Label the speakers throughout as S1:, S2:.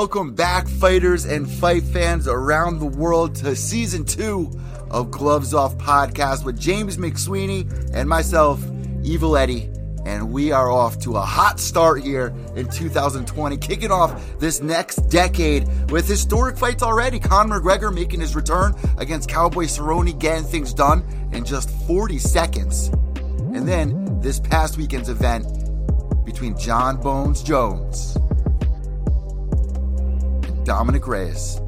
S1: Welcome back, fighters and fight fans around the world, to season two of Gloves Off podcast with James McSweeney and myself, Evil Eddie. And we are off to a hot start here in 2020, kicking off this next decade with historic fights already. Conor McGregor making his return against Cowboy Cerrone, getting things done in just 40 seconds. And then this past weekend's event between John Bones Jones and Dominick Reyes.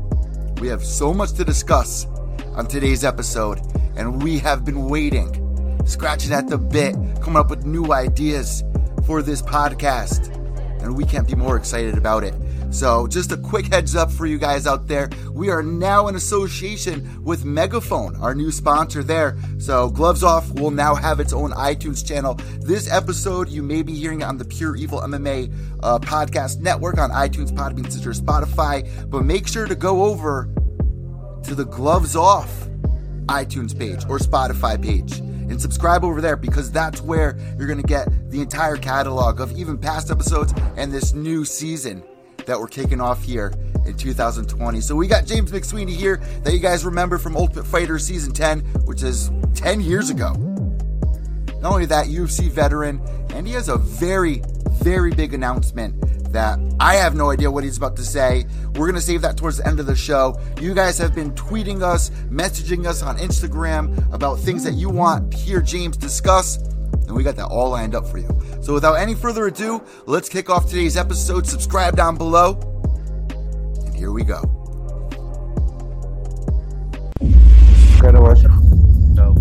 S1: We have so much to discuss on today's episode, and we have been waiting, scratching at the bit, coming up with new ideas for this podcast, and we can't be more excited about it. So, just a quick heads up for you guys out there. We are now in association with Megaphone, our new sponsor there. So, Gloves Off will now have its own iTunes channel. This episode, you may be hearing it on the Pure Evil MMA uh, podcast network on iTunes, Podbean, Stitcher, Spotify. But make sure to go over to the Gloves Off iTunes page or Spotify page and subscribe over there because that's where you're going to get the entire catalog of even past episodes and this new season that we're kicking off here in 2020. So we got James McSweeney here that you guys remember from Ultimate Fighter season 10, which is 10 years ago. Not only that, UFC veteran, and he has a very, very big announcement that I have no idea what he's about to say. We're going to save that towards the end of the show. You guys have been tweeting us, messaging us on Instagram about things that you want to hear James discuss, and we got that all lined up for you. So without any further ado, let's kick off today's episode. Subscribe down below, and here we go.
S2: Kind of worship.
S1: So,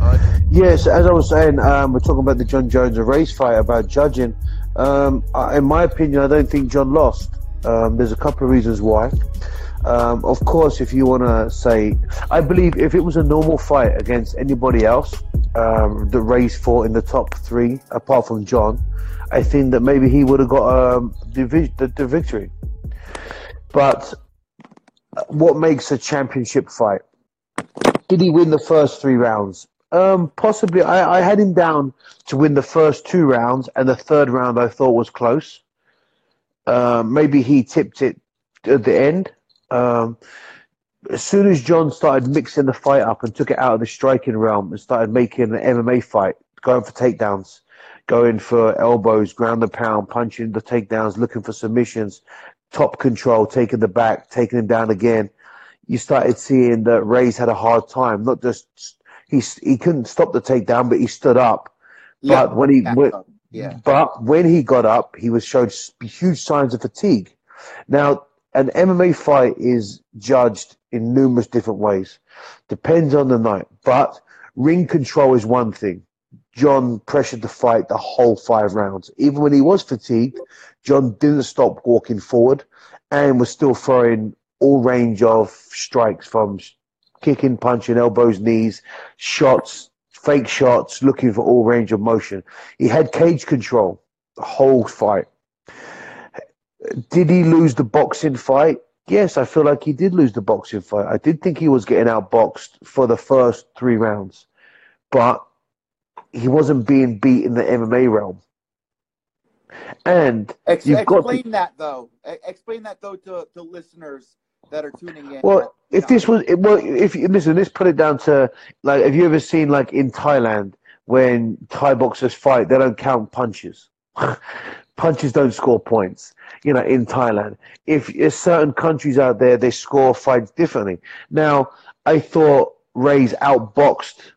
S1: uh,
S2: Yes, as I was saying, um, we're talking about the John Jones Reyes fight about judging. Um, I- in my opinion, I don't think John lost. Um, there's a couple of reasons why. Um, of course, if you want to say, I believe if it was a normal fight against anybody else, um, the race fought in the top three, apart from John, I think that maybe he would have got um, the, the, the victory. But what makes a championship fight? Did he win the first three rounds? Um, possibly. I, I had him down to win the first two rounds, and the third round I thought was close. Um, maybe he tipped it at the end. Um, as soon as John started mixing the fight up and took it out of the striking realm and started making an MMA fight, going for takedowns, going for elbows, ground and pound, punching the takedowns, looking for submissions, top control, taking the back, taking him down again. You started seeing that Reyes had a hard time. Not just he he couldn't stop the takedown, but he stood up.
S1: yeah,
S2: But when he went,
S1: yeah,
S2: but when he got up, he was showed huge signs of fatigue. Now, an MMA fight is judged in numerous different ways, depends on the night. But ring control is one thing. John pressured the fight the whole five rounds. Even when he was fatigued, John didn't stop walking forward and was still throwing all range of strikes from kicking, punching, elbows, knees, shots, fake shots, looking for all range of motion. He had cage control the whole fight. Did he lose the boxing fight? Yes, I feel like he did lose the boxing fight. I did think he was getting outboxed for the first three rounds, but he wasn't being beat in the MMA realm. And
S1: Ex-
S2: you've got
S1: explain
S2: to-
S1: that though. Explain that though to, to listeners that are tuning in.
S2: Well, if this was well, if you listen, let's put it down to like, have you ever seen like in Thailand when Thai boxers fight, they don't count punches. punches don't score points. You know, in Thailand, if there's certain countries out there, they score fights differently. Now, I thought Reyes outboxed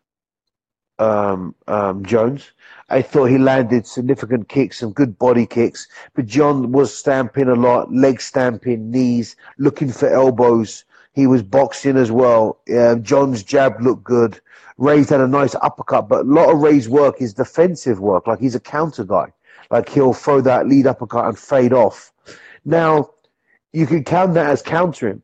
S2: um, um, Jones. I thought he landed significant kicks, some good body kicks, but John was stamping a lot, leg stamping, knees, looking for elbows. He was boxing as well. Uh, John's jab looked good. Reyes had a nice uppercut, but a lot of Reyes' work is defensive work. Like he's a counter guy. Like he'll throw that lead uppercut and fade off. Now, you can count that as countering.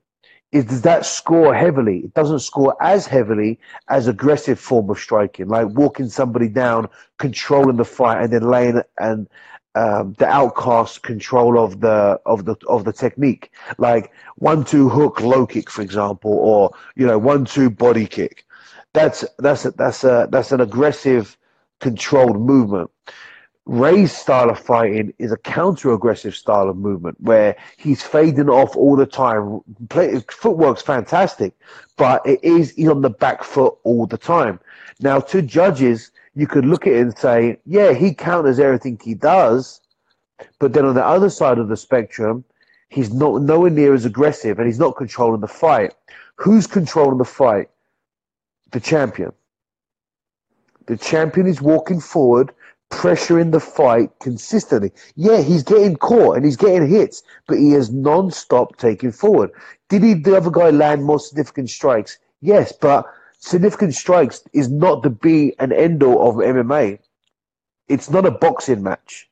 S2: Is does that score heavily? It doesn't score as heavily as aggressive form of striking, like walking somebody down, controlling the fight, and then laying and um, the outcast control of the of the of the technique, like one two hook low kick, for example, or you know one two body kick. That's that's a, that's a that's an aggressive, controlled movement. Reyes' style of fighting is a counter-aggressive style of movement where he's fading off all the time. Play, footwork's fantastic, but it is he's on the back foot all the time. Now, to judges, you could look at it and say, yeah, he counters everything he does, but then on the other side of the spectrum, he's not nowhere near as aggressive and he's not controlling the fight. Who's controlling the fight? The champion. The champion is walking forward pressuring the fight consistently. Yeah, he's getting caught and he's getting hits, but he is non-stop taking forward. Did he, the other guy land more significant strikes? Yes, but significant strikes is not the be and end all of MMA. It's not a boxing match.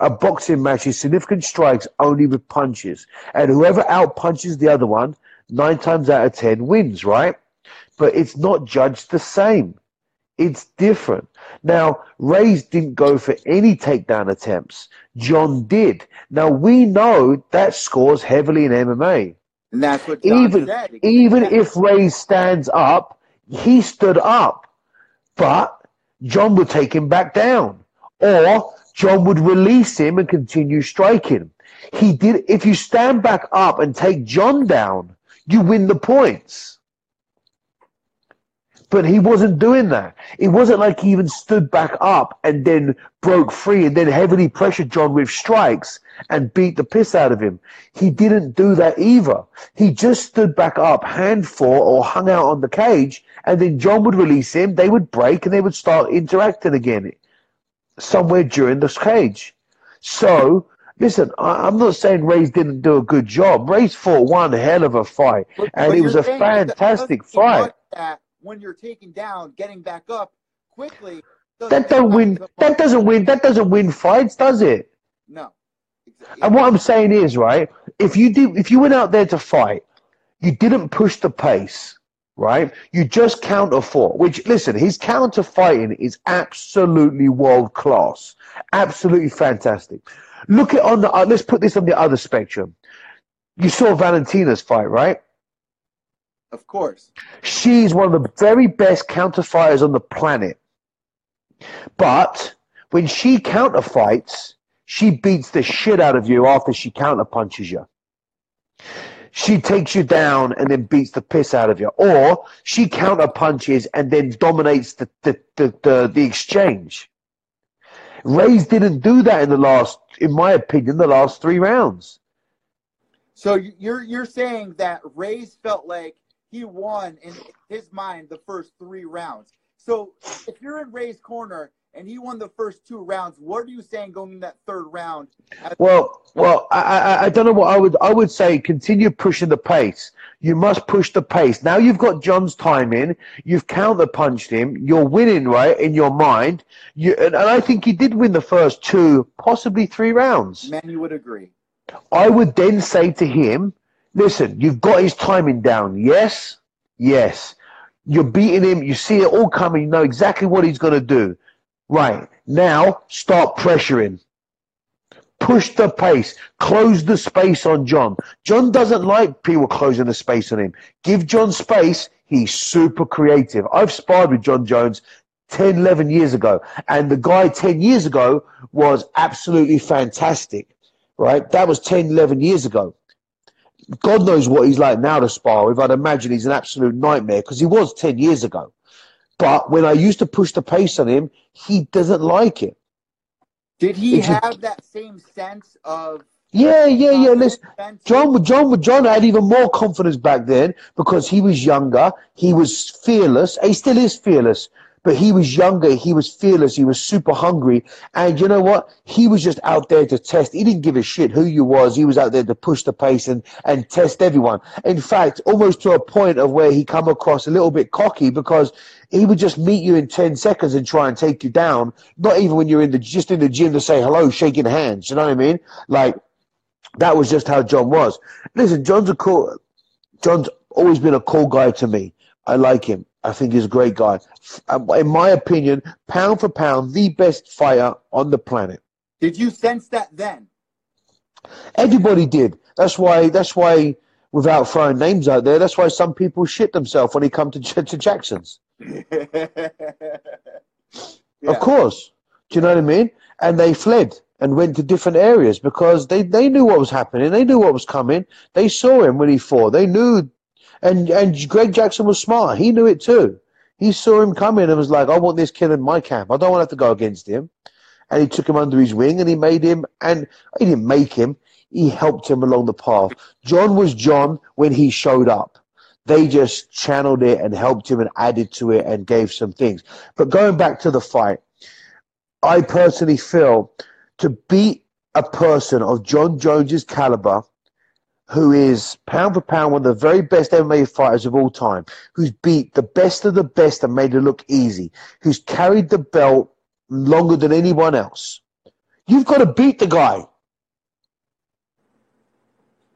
S2: A boxing match is significant strikes only with punches. And whoever out punches the other one, nine times out of ten wins, right? But it's not judged the same. It's different. Now, Reyes didn't go for any takedown attempts. John did. Now, we know that scores heavily in MMA.
S1: And that's what Jon
S2: even,
S1: said.
S2: Even if Ray stands up, he stood up. But John would take him back down. Or John would release him and continue striking. He did. If you stand back up and take John down, you win the points. But he wasn't doing that. It wasn't like he even stood back up and then broke free and then heavily pressured John with strikes and beat the piss out of him. He didn't do that either. He just stood back up, hand for, or hung out on the cage, and then John would release him, they would break, and they would start interacting again somewhere during the cage. So, listen, I, am not saying Reyes didn't do a good job. Reyes fought one hell of a fight, but, and but it was a fantastic fight.
S1: That when you're taken down, getting back up quickly.
S2: That don't win. That doesn't win. That doesn't win fights, does it?
S1: No.
S2: Exactly. And what I'm saying is, right? If you did, if you went out there to fight, you didn't push the pace, right? You just counter fought. Which, listen, his counter fighting is absolutely world class, absolutely fantastic. Look at on the. Uh, let's put this on the other spectrum. You saw Valentina's fight, right?
S1: Of course.
S2: She's one of the very best counterfighters on the planet. But when she counterfights, she beats the shit out of you after she counterpunches you. She takes you down and then beats the piss out of you. Or she counterpunches and then dominates the, the, the, the, the exchange. Reyes didn't do that in the last, in my opinion, the last three rounds.
S1: So you're you're saying that Reyes felt like he won in his mind the first three rounds. So if you're in Reyes' corner and he won the first two rounds, what are you saying going in that third round?
S2: Well, well, I, I, I don't know what I would I would say. Continue pushing the pace. You must push the pace. Now you've got John's time in. You've counter punched him. You're winning, right, in your mind. You and, and I think he did win the first two, possibly three rounds.
S1: Man, you would agree.
S2: I would then say to him, Listen, you've got his timing down. Yes, yes. You're beating him. You see it all coming. You know exactly what he's going to do. Right. Now, start pressuring. Push the pace. Close the space on John. John doesn't like people closing the space on him. Give John space. He's super creative. I've sparred with John Jones 10, 11 years ago. And the guy 10 years ago was absolutely fantastic. Right? That was 10, 11 years ago. God knows what he's like now to spar with. I'd imagine he's an absolute nightmare because he was 10 years ago. But when I used to push the pace on him, he doesn't like it.
S1: Did he it's have a, that same sense of?
S2: Yeah, yeah, yeah. Listen, John, John, Jon had even more confidence back then because he was younger. He was fearless. He still is fearless. But he was younger, he was fearless, he was super hungry. And you know what? He was just out there to test. He didn't give a shit who you was. He was out there to push the pace and, and test everyone. In fact, almost to a point of where he come across a little bit cocky because he would just meet you in 10 seconds and try and take you down. Not even when you're in the, just in the gym to say hello, shaking hands. You know what I mean? Like, that was just how John was. Listen, John's a cool, Jon's always been a cool guy to me. I like him. I think he's a great guy. Um, in my opinion, pound for pound, the best fighter on the planet.
S1: Did you sense that then?
S2: Everybody did. That's why. That's why. Without throwing names out there, that's why some people shit themselves when they come to to Jackson's. yeah. Of course, Do you know what I mean? And they fled and went to different areas because they, they knew what was happening. They knew what was coming. They saw him when he fought. They knew, and and Greg Jackson was smart. He knew it too. He saw him coming and was like, "I want this kid in my camp. I don't want to have to go against him." And he took him under his wing and he made him. And he didn't make him. He helped him along the path. John was John when he showed up. They just channeled it and helped him and added to it and gave some things. But going back to the fight, I personally feel to beat a person of John Jones's caliber, who is pound for pound one of the very best MMA fighters of all time, who's beat the best of the best and made it look easy, who's carried the belt longer than anyone else. You've got to beat the guy.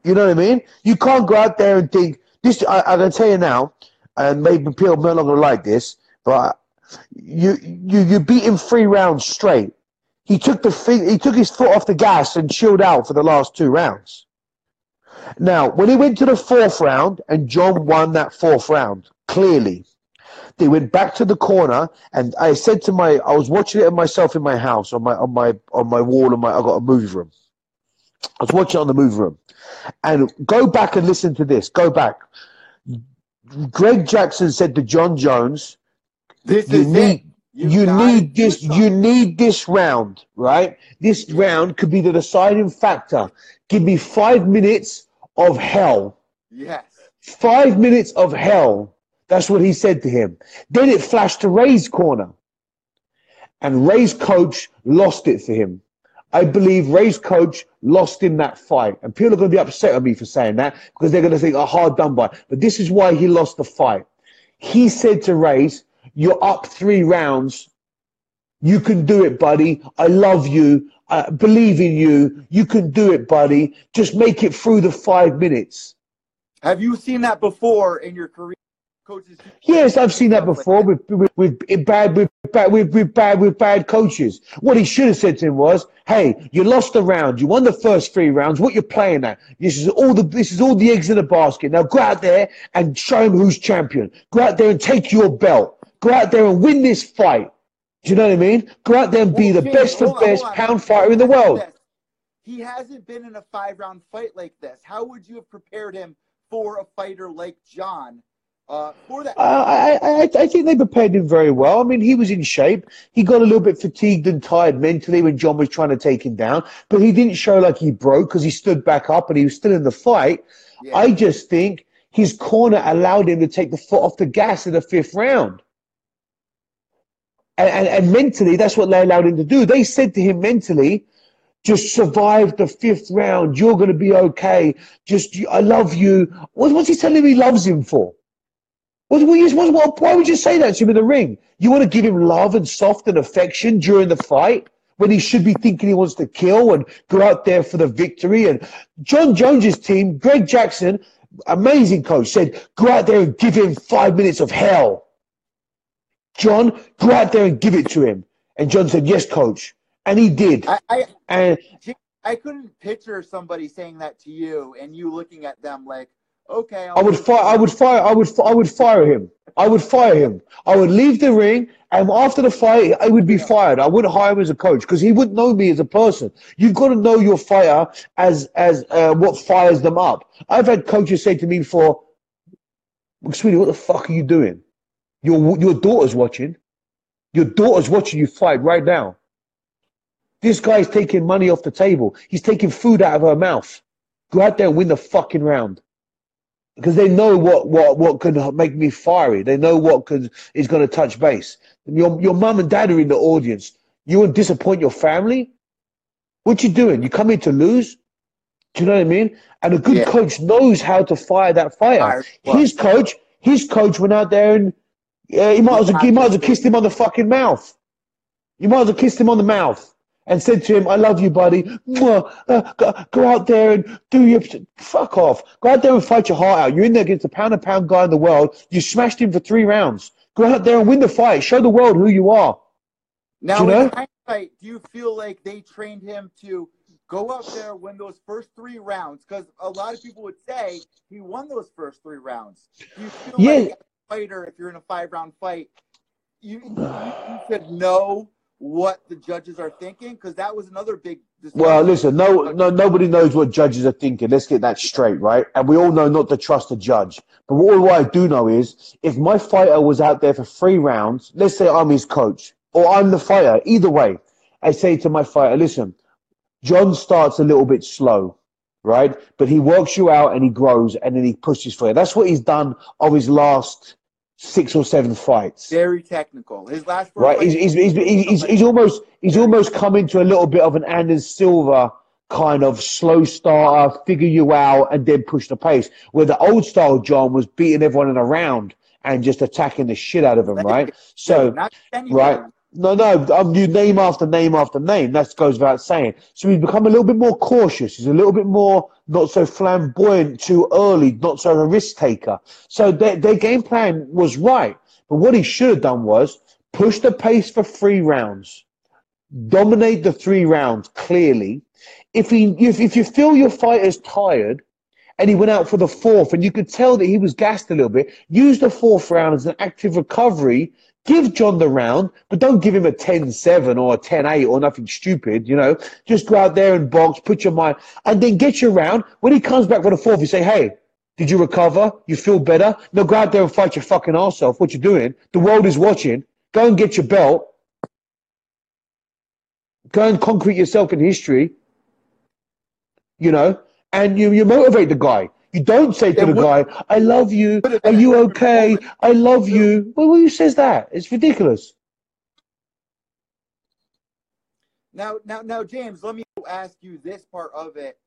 S2: You know what I mean? You can't go out there and think this. I, I can tell you now, and maybe people are not to like this, but you you you beat him three rounds straight. He took the he took his foot off the gas and chilled out for the last two rounds. Now, when he went to the fourth round, and John won that fourth round clearly, they went back to the corner, and I said to my, I was watching it myself in my house on my on my on my wall. and my, I got a movie room. I was watching it on the movie room, and go back and listen to this. Go back. Greg Jackson said to John Jones,
S1: "This
S2: you
S1: is
S2: need. You,
S1: You
S2: need this. You need this round, right? This round could be the deciding factor. Give me five minutes of hell.
S1: Yes.
S2: Five minutes of hell. That's what he said to him. Then it flashed to Reyes' corner. And Reyes' coach lost it for him. I believe Reyes' coach lost in that fight. And people are going to be upset at me for saying that because they're going to think, oh, hard done by. But this is why he lost the fight. He said to Reyes, you're up three rounds. You can do it, buddy. I love you. I believe in you. You can do it, buddy. Just make it through the five minutes.
S1: Have you seen that before in your career? Coaches.
S2: Yes, I've seen that before with with, with bad with bad with, with bad with bad coaches. What he should have said to him was, "Hey, you lost the round. You won the first three rounds. What you're playing at? This is all the this is all the eggs in the basket. Now go out there and show him who's champion. Go out there and take your belt. Go out there and win this fight. Do you know what I mean? Go out there and be the
S1: Well,
S2: best
S1: Jamie,
S2: for best
S1: on.
S2: pound fighter in the world.
S1: He hasn't been in a five round fight like this. How would you have prepared him for a fighter like John uh, for that?
S2: I, I, I- I think they prepared him very well. I mean, he was in shape. He got a little bit fatigued and tired mentally when John was trying to take him down, but he didn't show like he broke because he stood back up and he was still in the fight.
S1: Yeah.
S2: I just think his corner allowed him to take the foot off the gas in the fifth round. And, and, and mentally, that's what they allowed him to do. They said to him mentally, just survive the fifth round. You're going to be okay. Just, I love you. What, what's he telling him he loves him for? What, what, what, what, why would you say that to him in the ring? You want to give him love and soft and affection during the fight when he should be thinking he wants to kill and go out there for the victory. And John Jones's team, Greg Jackson, amazing coach, said, go out there and give him five minutes of hell. John, go out there and give it to him. And John said, yes, coach. And he did.
S1: I, I
S2: And
S1: I couldn't picture somebody saying that to you and you looking at them like, okay,
S2: I would fire. I would fire. I would. I would fire him. I would fire him. I would leave the ring, and after the fight, I would be fired. I wouldn't hire him as a coach because he wouldn't know me as a person. You've got to know your fighter as as uh, what fires them up. I've had coaches say to me before, "Sweeney, what the fuck are you doing? Your your daughter's watching. Your daughter's watching you fight right now. This guy's taking money off the table. He's taking food out of her mouth. Go out there and win the fucking round." because they know what what what can make me fiery. They know what could is going to touch base. Your your mum and dad are in the audience. You want to disappoint your family? What you doing? You come here to lose? Do you know what I mean? And a good
S1: Yeah.
S2: coach knows how to fire that.
S1: Fire. Well-
S2: His coach, his coach went out there and yeah, he might as well he might as well kissed him on the fucking mouth. You might as well kissed him on the mouth and said to him, "I love you, buddy. Mwah. Uh, go, go out there and do your fuck off. Go out there and fight your heart out. You're in there against the pound and pound guy in the world. You smashed him for three rounds. Go out there and win the fight. Show the world who you are.
S1: Now,
S2: Do you
S1: in hindsight, do you feel like they trained him to go out there, win those first three rounds? Because a lot of people would say he won those first three rounds. Do you feel
S2: Yeah.
S1: like fighter, if you're in a five round fight, you, you, should know what the judges are thinking? Because that was another big.
S2: Well, listen, no, no, nobody knows what judges are thinking. Let's get that straight, right? And we all know not to trust a judge. But what I do know is, if my fighter was out there for three rounds, let's say I'm his coach or I'm the fighter, either way, I say to my fighter, listen, John starts a little bit slow, right? But he works you out and he grows and then he pushes for you. That's what he's done of his last six or seven fights.
S1: Very technical. His last
S2: right. He's, he's, he's, he's, he's, almost he's almost come into a little bit of an Anderson Silva kind of slow starter, figure you out, and then push the pace. Where the old style John was beating everyone in a round and just attacking the shit out of them, right? So, right. No, no, um, you name after name after name. That goes without saying. So he's become a little bit more cautious. He's a little bit more not so flamboyant too early, not so a risk taker. So their, their game plan was right. But what he should have done was push the pace for three rounds, dominate the three rounds clearly. If he, if, if you feel your fighter's tired, and he went out for the fourth, and you could tell that he was gassed a little bit. Use the fourth round as an active recovery Give John the round, but don't give him a 10-7 or a 10-8 or nothing stupid, you know. Just go out there and box, put your mind, and then get your round. When he comes back for the fourth, you say, hey, did you recover? You feel better? No, go out there and fight your fucking ass off. What you doing? The world is watching. Go and get your belt. Go and concrete yourself in history. You know, and you, you motivate the guy. You don't say to the guy, I love you. Are you okay? I love you. Well, who says that? It's ridiculous.
S1: Now, now, now, James, let me ask you this part of it.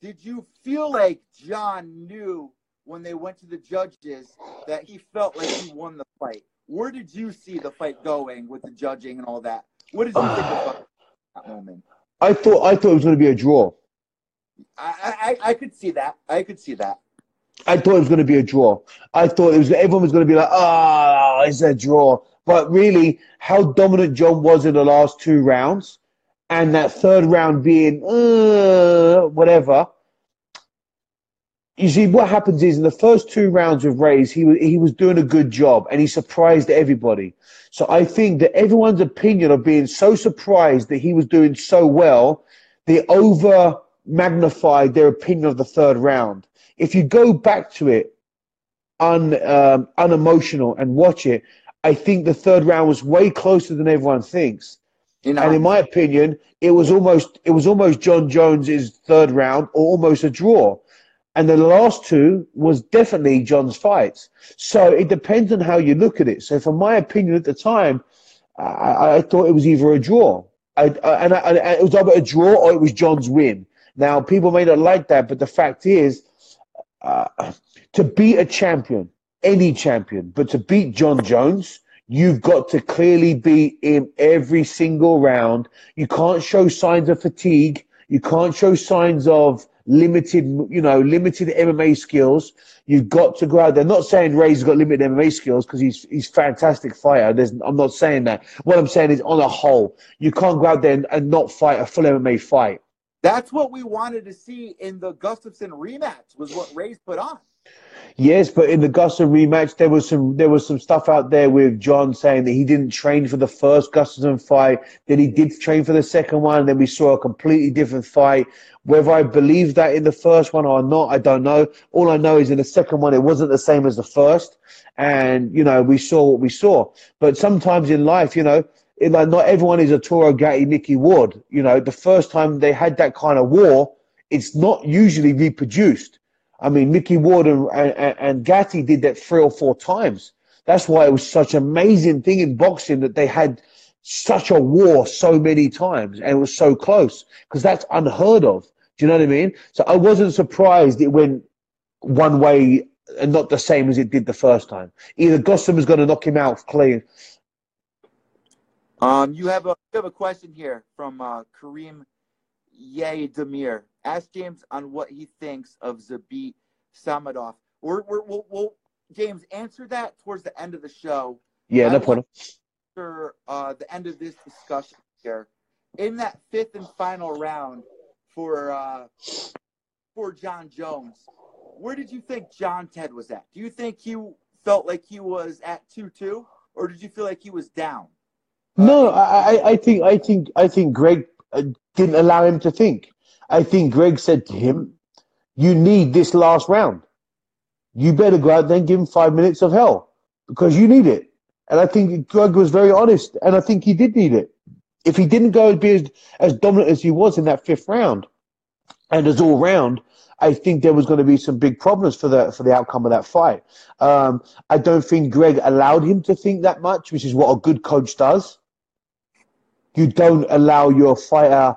S1: Did you feel like John knew when they went to the judges that he felt like he won the fight? Where did you see the fight going with the judging and all that? What did you think about that moment?
S2: I thought I thought it was going to be a draw.
S1: I, I, I could see that. I could see that.
S2: I thought it was going to be a draw. I thought it was everyone was going to be like, "Ah, oh, it's a draw." But really, how dominant John was in the last two rounds, and that third round being uh, whatever. You see, what happens is in the first two rounds of Reyes, he was he was doing a good job, and he surprised everybody. So I think that everyone's opinion of being so surprised that he was doing so well, they over magnified their opinion of the third round. If you go back to it un, um, unemotional and watch it, I think the third round was way closer than everyone thinks. You know, and in my opinion, it was almost it was almost Jon Jones's third round or almost a draw. And the last two was definitely John's fights. So it depends on how you look at it. So from my opinion at the time, I, I thought it was either a draw. I, I, and I, it was either a draw or it was John's win. Now, people may not like that, but the fact is, uh, to beat a champion, any champion, but to beat Jon Jones, you've got to clearly beat him every single round. You can't show signs of fatigue. You can't show signs of limited, you know, limited MMA skills. You've got to go out there. Not saying Reyes got limited MMA skills because he's he's fantastic fighter. There's, I'm not saying that. What I'm saying is, on a whole, you can't go out there and, and not fight a full MMA fight.
S1: That's what we wanted to see in the Gustafsson rematch. Was what Reyes put on.
S2: Yes, but in the Gustafsson rematch, there was some there was some stuff out there with John saying that he didn't train for the first Gustafsson fight, that he did train for the second one, and then we saw a completely different fight. Whether I believe that in the first one or not, I don't know. All I know is in the second one, it wasn't the same as the first, and you know we saw what we saw. But sometimes in life, you know, it, like not everyone is a Toro Gatti, Micky Ward. You know, the first time they had that kind of war, it's not usually reproduced. I mean, Micky Ward and, and, and Gatti did that three or four times. That's why it was such an amazing thing in boxing that they had such a war so many times and it was so close because that's unheard of. Do you know what I mean? So I wasn't surprised it went one way and not the same as it did the first time. Either Gustafsson was going to knock him out clean
S1: um, you have a you have a question here from uh, Kareem Yay Demir. Ask James on what he thinks of Zabit Samadov. We're, we're, we'll, we'll, James, answer that towards the end of the show.
S2: Yeah, no problem.
S1: After uh, the end of this discussion here, in that fifth and final round for uh, for Jon Jones, where did you think John Ted was at? Do you think he felt like he was at two two, or did you feel like he was down?
S2: No, I, I think I think I think Greg uh, didn't allow him to think. I think Greg said to him, "You need this last round. You better go out there and give him five minutes of hell because you need it." And I think Greg was very honest, and I think he did need it. If he didn't go and be as, as dominant as he was in that fifth round, and as all round, I think there was going to be some big problems for the for the outcome of that fight. Um, I don't think Greg allowed him to think that much, which is what a good coach does. You don't allow your fighter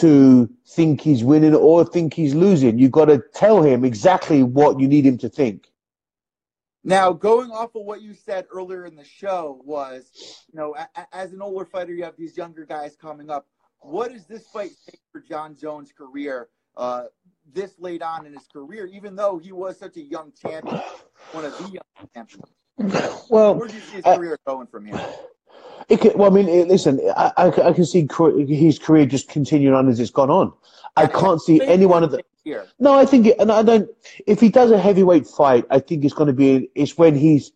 S2: to think he's winning or think he's losing. You've got to tell him exactly what you need him to think.
S1: Now, going off of what you said earlier in the show was, you know, a- as an older fighter, you have these younger guys coming up. What does this fight take for John Jones' career uh, this late on in his career, even though he was such a young champion, one of the young champions?
S2: Well,
S1: where do you see his career going from here?
S2: It can, well, I mean, it, listen, I, I, I, can see his career just continuing on as it's gone on. I can't see any one of the. No, I think, it, and I don't. If he does a heavyweight fight, I think it's going to be. It's when he's.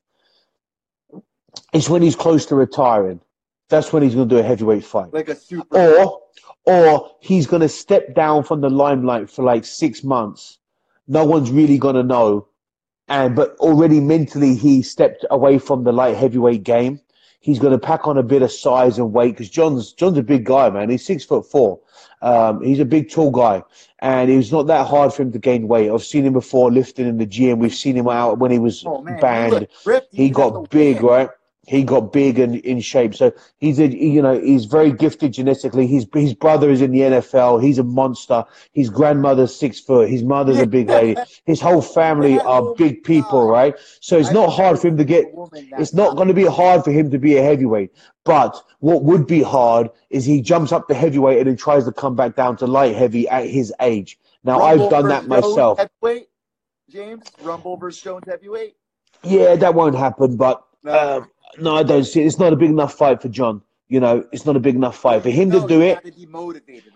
S2: It's when he's close to retiring. That's when he's going to do a heavyweight fight.
S1: Like a super.
S2: Or, or he's going to step down from the limelight for like six months. No one's really going to know, and but already mentally he stepped away from the light heavyweight game He's going to pack on a bit of size and weight because John's Jon's a big guy, man. He's six foot four. Um, he's a big, tall guy, and it was not that hard for him to gain weight. I've seen him before lifting in the gym. We've seen him out when he was oh, banned. He, he got big, right? He got big and in shape. So he's a, you know, he's very gifted genetically. His his brother is in the NFL. He's a monster. His grandmother's six foot. His mother's a big lady. His whole family are big people, right? So it's not hard for him to get. It's not going to be hard for him to be a heavyweight. But what would be hard is he jumps up to heavyweight and then tries to come back down to light heavy at his age. Now Rumble I've done that myself.
S1: Heavyweight, James Rumble versus Jones heavyweight.
S2: Yeah, that won't happen. But no. um, no, I don't see it. It's not a big enough fight for John. You know, it's not a big enough fight for him to do it.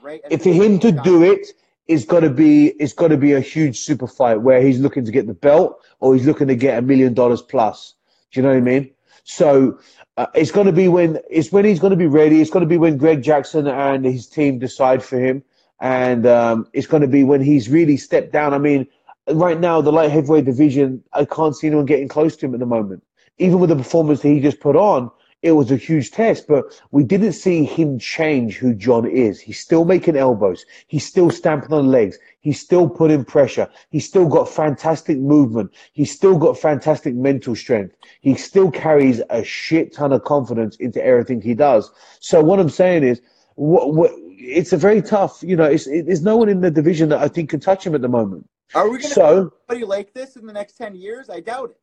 S1: right?
S2: If for him to do it, it's got to be it's got to be a huge super fight where he's looking to get the belt or he's looking to get a million dollars plus. Do you know what I mean? So uh, it's going to be when it's when he's going to be ready. It's going to be when Greg Jackson and his team decide for him, and um, it's going to be when he's really stepped down. I mean, right now the light heavyweight division, I can't see anyone getting close to him at the moment even with the performance that he just put on, it was a huge test, but we didn't see him change who John is. He's still making elbows. He's still stamping on legs. He's still putting pressure. He's still got fantastic movement. He's still got fantastic mental strength. He still carries a shit ton of confidence into everything he does. So what I'm saying is, what, what, it's a very tough, you know, it's, it, there's no one in the division that I think can touch him at the moment.
S1: Are we going to so, somebody like this in the next 10 years? I doubt it.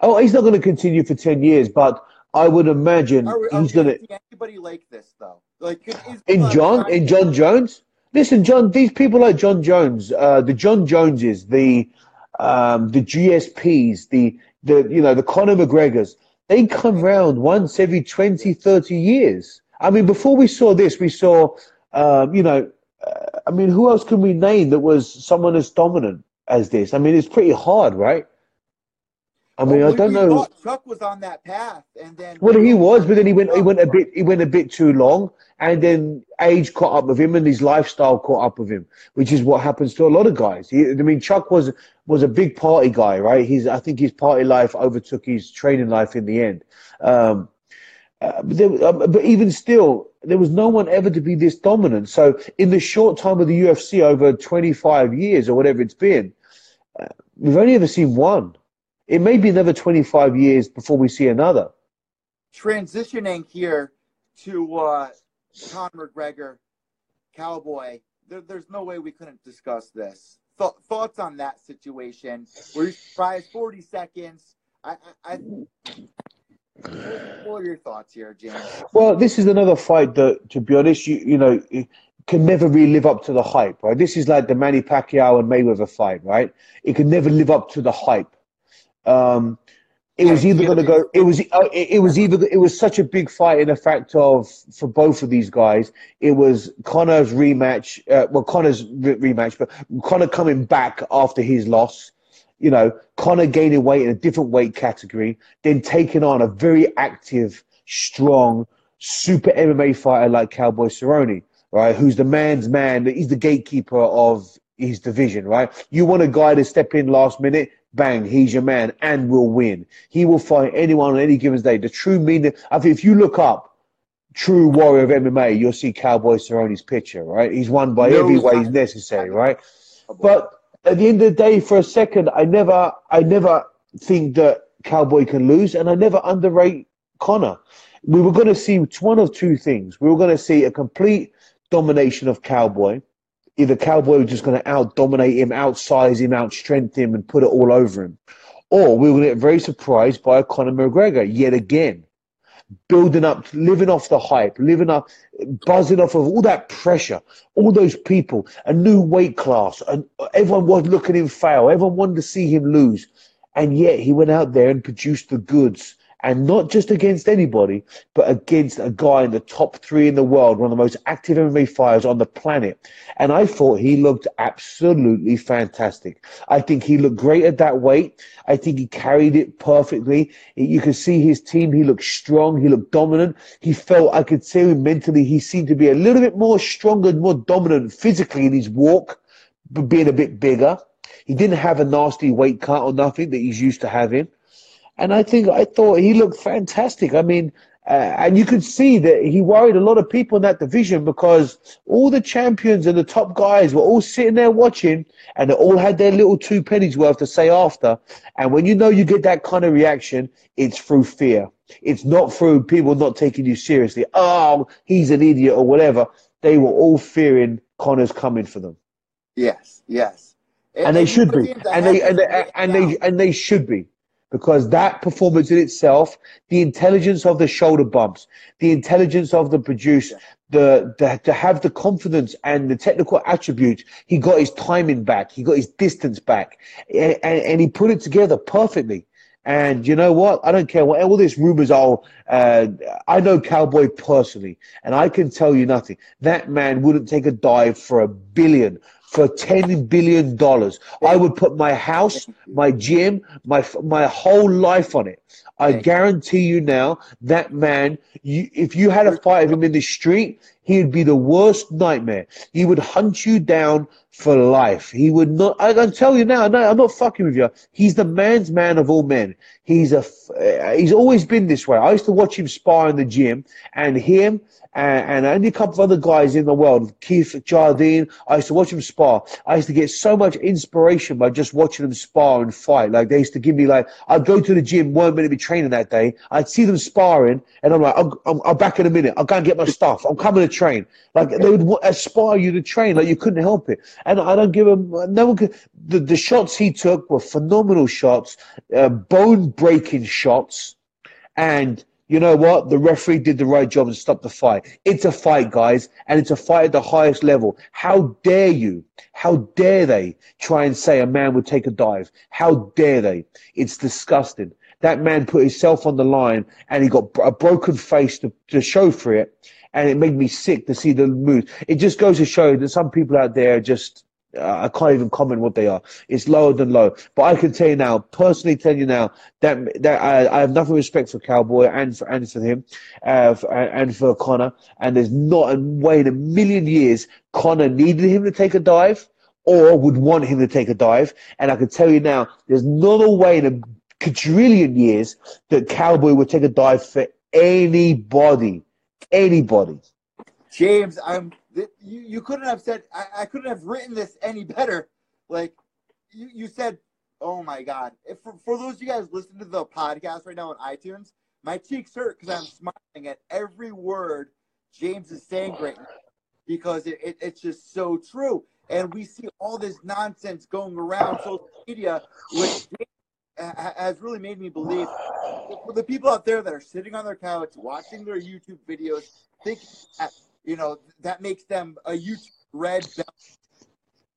S2: Oh, he's not going to continue for ten years, but I would imagine
S1: are,
S2: are he's going to.
S1: Anybody like this though? Like
S2: in John, in Jon Jones. Listen, Jon. These people like John Jones, uh, the John Joneses, the um, the GSPs, the the you know the Conor McGregors. They come round once every 20, 30 years. I mean, before we saw this, we saw, um, you know, uh, I mean, who else can we name that was someone as dominant as this? I mean, it's pretty hard, right? I mean, well, I don't know.
S1: Chuck was on that path, and then
S2: well, he was, but then he went. He went a bit. He went a bit too long, and then age caught up with him, and his lifestyle caught up with him, which is what happens to a lot of guys. He, I mean, Chuck was was a big party guy, right? He's. I think his party life overtook his training life in the end. Um, uh, but, there, um, but even still, there was no one ever to be this dominant. So, in the short time of the UFC, over 25 years or whatever it's been, uh, we've only ever seen one. It may be another 25 years before we see another.
S1: Transitioning here to uh, Conor McGregor, Cowboy, there, there's no way we couldn't discuss this. Th- thoughts on that situation? Were you surprised? 40 seconds. I, I, I what are your thoughts here, James?
S2: Well, this is another fight that, to be honest, you you know, can never really live up to the hype, right? This is like the Manny Pacquiao and Mayweather fight, right? It can never live up to the hype. Um, it was either going to go. It was. Uh, it, it, was either. It was such a big fight in the fact of for both of these guys. It was Conor's rematch. Uh, well, Conor's re- rematch, but Conor coming back after his loss. You know, Conor gaining weight in a different weight category, then taking on a very active, strong, super MMA fighter like Cowboy Cerrone, right? Who's the man's man? He's the gatekeeper of his division, right? You want a guy to step in last minute, bang, he's your man and will win. He will fight anyone on any given day. The true meaning, I think if you look up true warrior of MMA, you'll see Cowboy Cerrone's picture, right? He's won by no, every way necessary, right? But at the end of the day, for a second, I never, I never think that Cowboy can lose, and I never underrate Conor. We were going to see one of two things. We were going to see a complete domination of Cowboy, either Cowboy was just going to out dominate him, outsize him, outstrength him, and put it all over him, or we were going to get very surprised by Conor McGregor yet again, building up, living off the hype, living up, buzzing off of all that pressure, all those people, a new weight class, and everyone was looking him fail, everyone wanted to see him lose, and yet he went out there and produced the goods and not just against anybody, but against a guy in the top three in the world, one of the most active MMA fighters on the planet. And I thought he looked absolutely fantastic. I think he looked great at that weight. I think he carried it perfectly. You could see his team. He looked strong. He looked dominant. He felt, I could say mentally, he seemed to be a little bit more stronger, more dominant physically in his walk, being a bit bigger. He didn't have a nasty weight cut or nothing that he's used to having. And I think I thought he looked fantastic. I mean, uh, and you could see that he worried a lot of people in that division because all the champions and the top guys were all sitting there watching and they all had their little two pennies worth to say after. And when you know you get that kind of reaction, it's through fear. It's not through people not taking you seriously. Oh, he's an idiot or whatever. They were all fearing Conor's coming for them.
S1: Yes, yes.
S2: And, and they should be. And they, and, they, and, they, and they should be because that performance in itself, the intelligence of the shoulder bumps, the intelligence of the produce, the, the to have the confidence and the technical attributes, he got his timing back, he got his distance back, and, and, and he put it together perfectly. And you know what? I don't care what all these rumors are. Uh, I know Cowboy personally, and I can tell you nothing. That man wouldn't take a dive for a billion, for ten billion dollars. I would put my house, my gym, my my whole life on it. I guarantee you now, that man, you, if you had a fight with him in the street, he would be the worst nightmare. He would hunt you down for life. He would not. I can tell you now. No, I'm not fucking with you. He's the man's man of all men. He's a. Uh, he's always been this way. I used to watch him spar in the gym, and him and, and only a couple of other guys in the world, Keith Jardine. I used to watch him spar. I used to get so much inspiration by just watching them spar and fight. Like they used to give me like, I'd go to the gym, weren't meant to be training that day. I'd see them sparring, and I'm like, I'll, i I'll back in a minute. I'll go and get my stuff. I'm coming to train. Like they would aspire you to train, like you couldn't help it. And I don't give them. No one could. The, the shots he took were phenomenal shots, uh, bone breaking shots, and you know what? The referee did the right job and stopped the fight. It's a fight, guys, and it's a fight at the highest level. How dare you? How dare they try and say a man would take a dive? How dare they? It's disgusting. That man put himself on the line and he got a broken face to, to show for it. And it made me sick to see the moves. It just goes to show that some people out there just uh, I can't even comment what they are. It's lower than low. But I can tell you now, personally tell you now, that that I, I have nothing respect for Cowboy and for and for him, uh, for, and for Conor. And there's not a way in a million years Conor needed him to take a dive or would want him to take a dive. And I can tell you now, there's not a way in a quadrillion years that Cowboy would take a dive for anybody. Anybody.
S1: James, I'm you, you couldn't have said I, I couldn't have written this any better. Like you, you said, oh my god. If for, for those of you guys listening to the podcast right now on iTunes, my cheeks hurt because I'm smiling at every word James is saying right now because it, it, it's just so true. And we see all this nonsense going around social media, which has really made me believe for the people out there that are sitting on their couch watching their YouTube videos, that you know, that makes them a huge red belt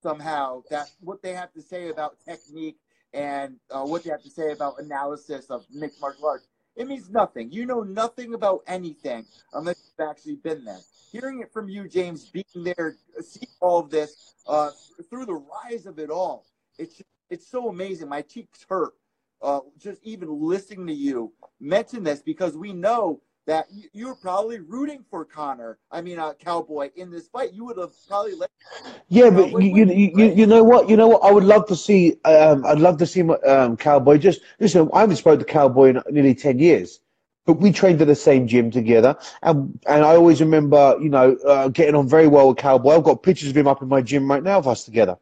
S1: somehow. That what they have to say about technique and uh, what they have to say about analysis of mixed martial arts. It means nothing. You know nothing about anything unless you've actually been there. Hearing it from you, James, being there, seeing all of this uh, through the rise of it all, it's it's so amazing. My cheeks hurt uh, just even listening to you mention this because we know that you, you were probably rooting for Conor. I mean, uh, Cowboy in this fight. You would have probably let.
S2: Yeah, but you, you, you, you know what? You know what? I would love to see. Um, I'd love to see my, um, Cowboy. Just listen. I haven't spoken to Cowboy in nearly ten years, but we trained at the same gym together, and and I always remember, you know, uh, getting on very well with Cowboy. I've got pictures of him up in my gym right now of us together.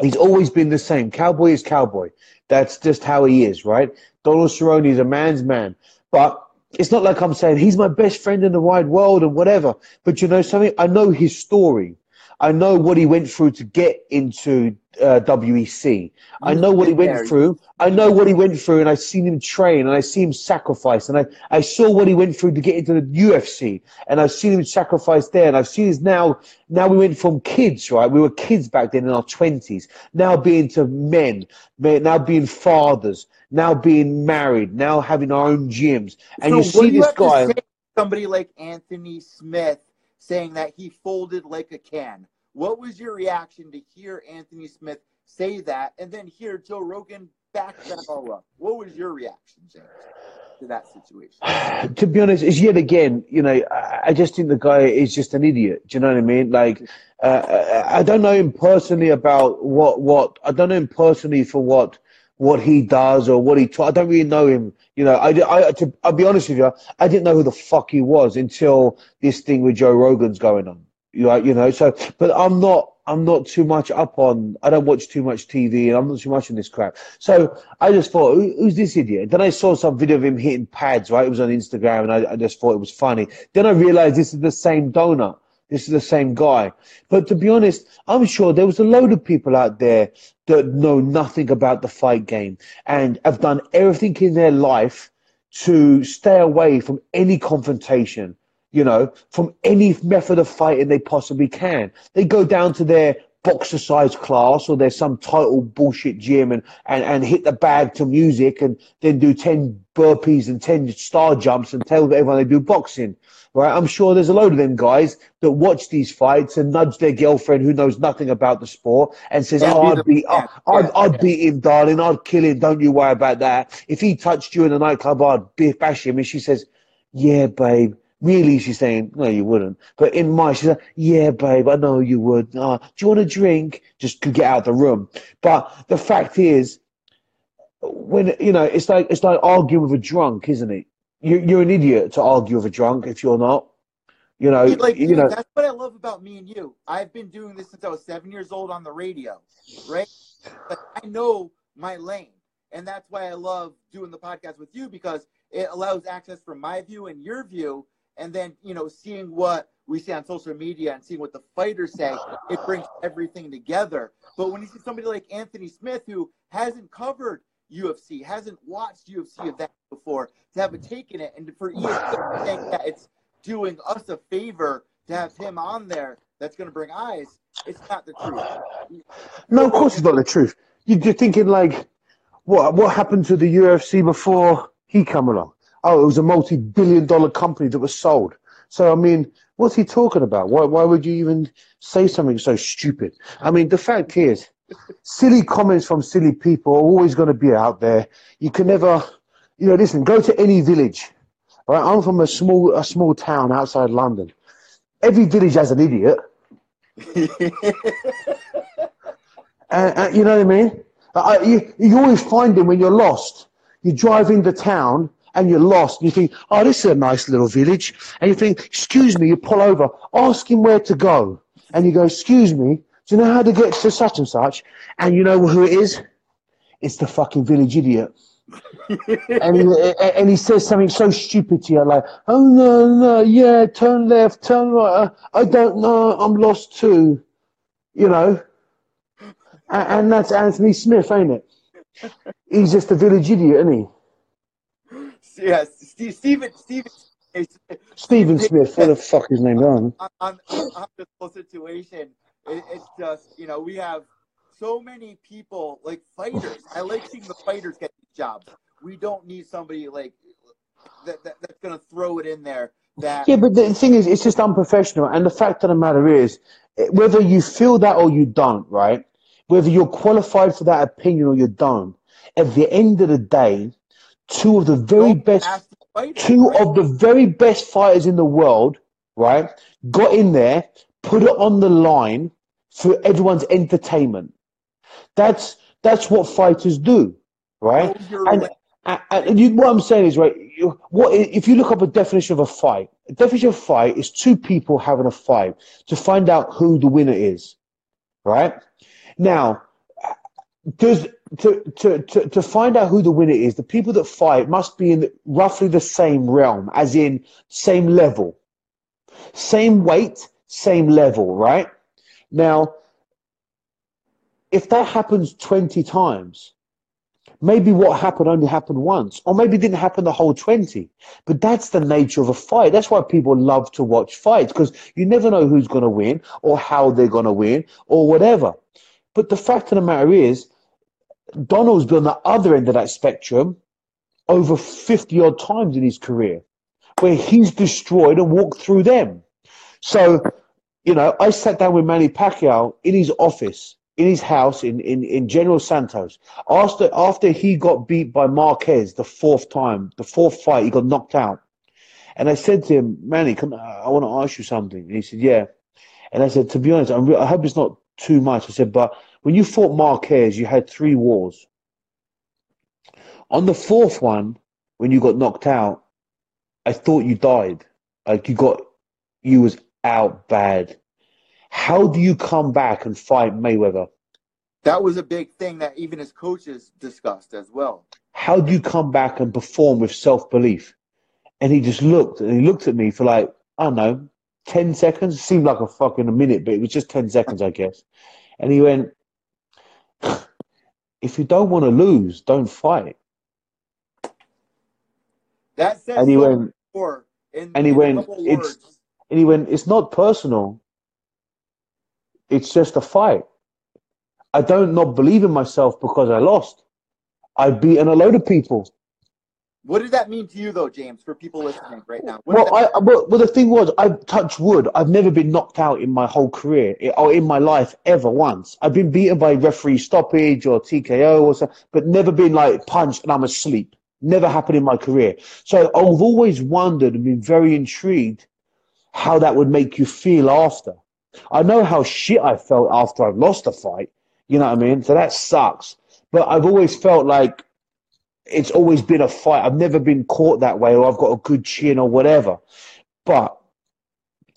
S2: He's always been the same. Cowboy is Cowboy. That's just how he is, right? Donald Cerrone is a man's man, but it's not like I'm saying he's my best friend in the wide world and whatever. But you know something? I know his story. I know what he went through to get into uh, WEC. I know what he went through. I know what he went through, and I've seen him train, and I see him sacrifice, and I, I saw what he went through to get into the UFC, and I've seen him sacrifice there, and I've seen his now. Now we went from kids, right? We were kids back then in our twenties. Now being to men, now being fathers, now being married, now having our own gyms, and so you see this guy.
S1: somebody like Anthony Smith saying that he folded like a can. What was your reaction to hear Anthony Smith say that and then hear Joe Rogan back that all up? What was your reaction, James, to that situation?
S2: to be honest, is yet again, you know, I just think the guy is just an idiot. Do you know what I mean? Like, uh, I don't know him personally about what what I don't know him personally for what what he does or what he. I don't really know him. You know, I, I to, I'll be honest with you, I didn't know who the fuck he was until this thing with Joe Rogan's going on. You know, you know. So, but I'm not. I'm not too much up on. I don't watch too much TV, and I'm not too much on this crap. So I just thought, Who, who's this idiot? Then I saw some video of him hitting pads. Right, it was on Instagram, and I, I just thought it was funny. Then I realized this is the same donut. This is the same guy. But to be honest, I'm sure there was a load of people out there that know nothing about the fight game and have done everything in their life to stay away from any confrontation, you know, from any method of fighting they possibly can. They go down to their boxer size class or there's some title bullshit gym and, and, and hit the bag to music and then do 10 burpees and 10 star jumps and tell everyone they do boxing right? I'm sure there's a load of them guys that watch these fights and nudge their girlfriend who knows nothing about the sport and says, yeah, "Oh, I'd beat, yeah, I'd, yeah, I'd beat him, darling. I'd kill him. Don't you worry about that. If he touched you in a nightclub, I'd bash him." And she says, "Yeah, babe." Really, she's saying, no, you wouldn't. But in my, she's like, yeah, babe, I know you would. Uh, do you want a drink? Just get out of the room. But the fact is, when, you know, it's like, it's like arguing with a drunk, isn't it? you, you're an idiot to argue with a drunk if you're not. You know, like, you know.
S1: That's what I love about me and you. I've been doing this since I was seven years old on the radio, right? But I know my lane, and that's why I love doing the podcast with you because it allows access from my view and your view, and then you know, seeing what we see on social media and seeing what the fighters say, it brings everything together. But when you see somebody like Anthony Smith who hasn't covered UFC, hasn't watched UFC events before, to have a take in it, and for ESPN to think that it's doing us a favor to have him on there that's going to bring eyes, it's not the truth.
S2: No, of course it's not the truth. You're thinking like, what what happened to the UFC before he come along? Oh, it was a multi-billion-dollar company that was sold. So I mean, what's he talking about? Why why would you even say something so stupid? I mean, the fact is silly comments from silly people are always going to be out there. You can never, you know, listen, go to any village. Right? I'm from a small, a small town outside London. Every village has an idiot. and, and, you know what I mean? I, you, you always find them when you're lost. You drive into town and you're lost. And you think, oh, this is a nice little village. And you think, excuse me, you pull over, ask him where to go. And you go, excuse me, do you know how to get to such and such? And you know who it is? It's the fucking village idiot. and, he, and he says something so stupid to you, like, oh no, no, yeah, turn left, turn right. Uh, I don't know, I'm lost too. You know? And, and that's Anthony Smith, ain't it? He's just a village idiot, isn't he?
S1: Yes, Steve, Stephen, Stephen,
S2: Stephen Smith, what the fuck is his name
S1: on? On, on, on this whole situation, it, it's just you know we have so many people like fighters. I like seeing the fighters get these jobs. We don't need somebody like that, that that's going to throw it in there. That
S2: yeah, but the thing is, it's just unprofessional. And the fact of the matter is, whether you feel that or you don't, right? Whether you're qualified for that opinion or you don't, at the end of the day, two of the very best two of the very best fighters in the world, right, got in there, put it on the line for everyone's entertainment. That's that's what fighters do, right? And, and, and you, what I'm saying is, right, you, what if you look up a definition of a fight? A definition of a fight is two people having a fight to find out who the winner is, right? Now, does to, to, to, to find out who the winner is, the people that fight must be in roughly the same realm, as in same level, same weight, same level, right? Now, if that happens 20 times, maybe what happened only happened once, or maybe didn't happen the whole 20. But that's the nature of a fight. That's why people love to watch fights, because you never know who's going to win, or how they're going to win, or whatever. But the fact of the matter is, Donald's been on the other end of that spectrum over 50 odd times in his career, where he's destroyed and walked through them. So, you know, I sat down with Manny Pacquiao in his office, in his house in, in, in General Santos. After, after he got beat by Marquez the fourth time, the fourth fight, he got knocked out. And I said to him, Manny, come, I want to ask you something. And he said, yeah. And I said, to be honest, re- I hope it's not too much. I said, but when you fought Marquez, you had three wars. On the fourth one, when you got knocked out, I thought you died. Like you got, you was out bad. How do you come back and fight Mayweather?
S1: That was a big thing that even his coaches discussed as well.
S2: How do you come back and perform with self belief? And he just looked and he looked at me for like, I don't know, 10 seconds. It seemed like a fucking a minute, but it was just 10 seconds, I guess. And he went, If you don't want to lose, don't fight.
S1: That says
S2: And he went,
S1: more in,
S2: and he
S1: in
S2: went, it's-
S1: words.
S2: And he went, It's not personal. It's just a fight. I don't not believe in myself because I lost. I've beaten a load of people.
S1: What does that mean to you, though, James? For people listening right now, what
S2: Well, I well, well, the thing was, I touched wood. I've never been knocked out in my whole career eh, or in my life ever once. I've been beaten by referee stoppage or TKO or something, but never been like punched and I'm asleep. Never happened in my career. So I've always wondered and been very intrigued how that would make you feel after. I know how shit I felt after I've lost a fight. You know what I mean? So that sucks. But I've always felt like it's always been a fight. I've never been caught that way, or I've got a good chin, or whatever. But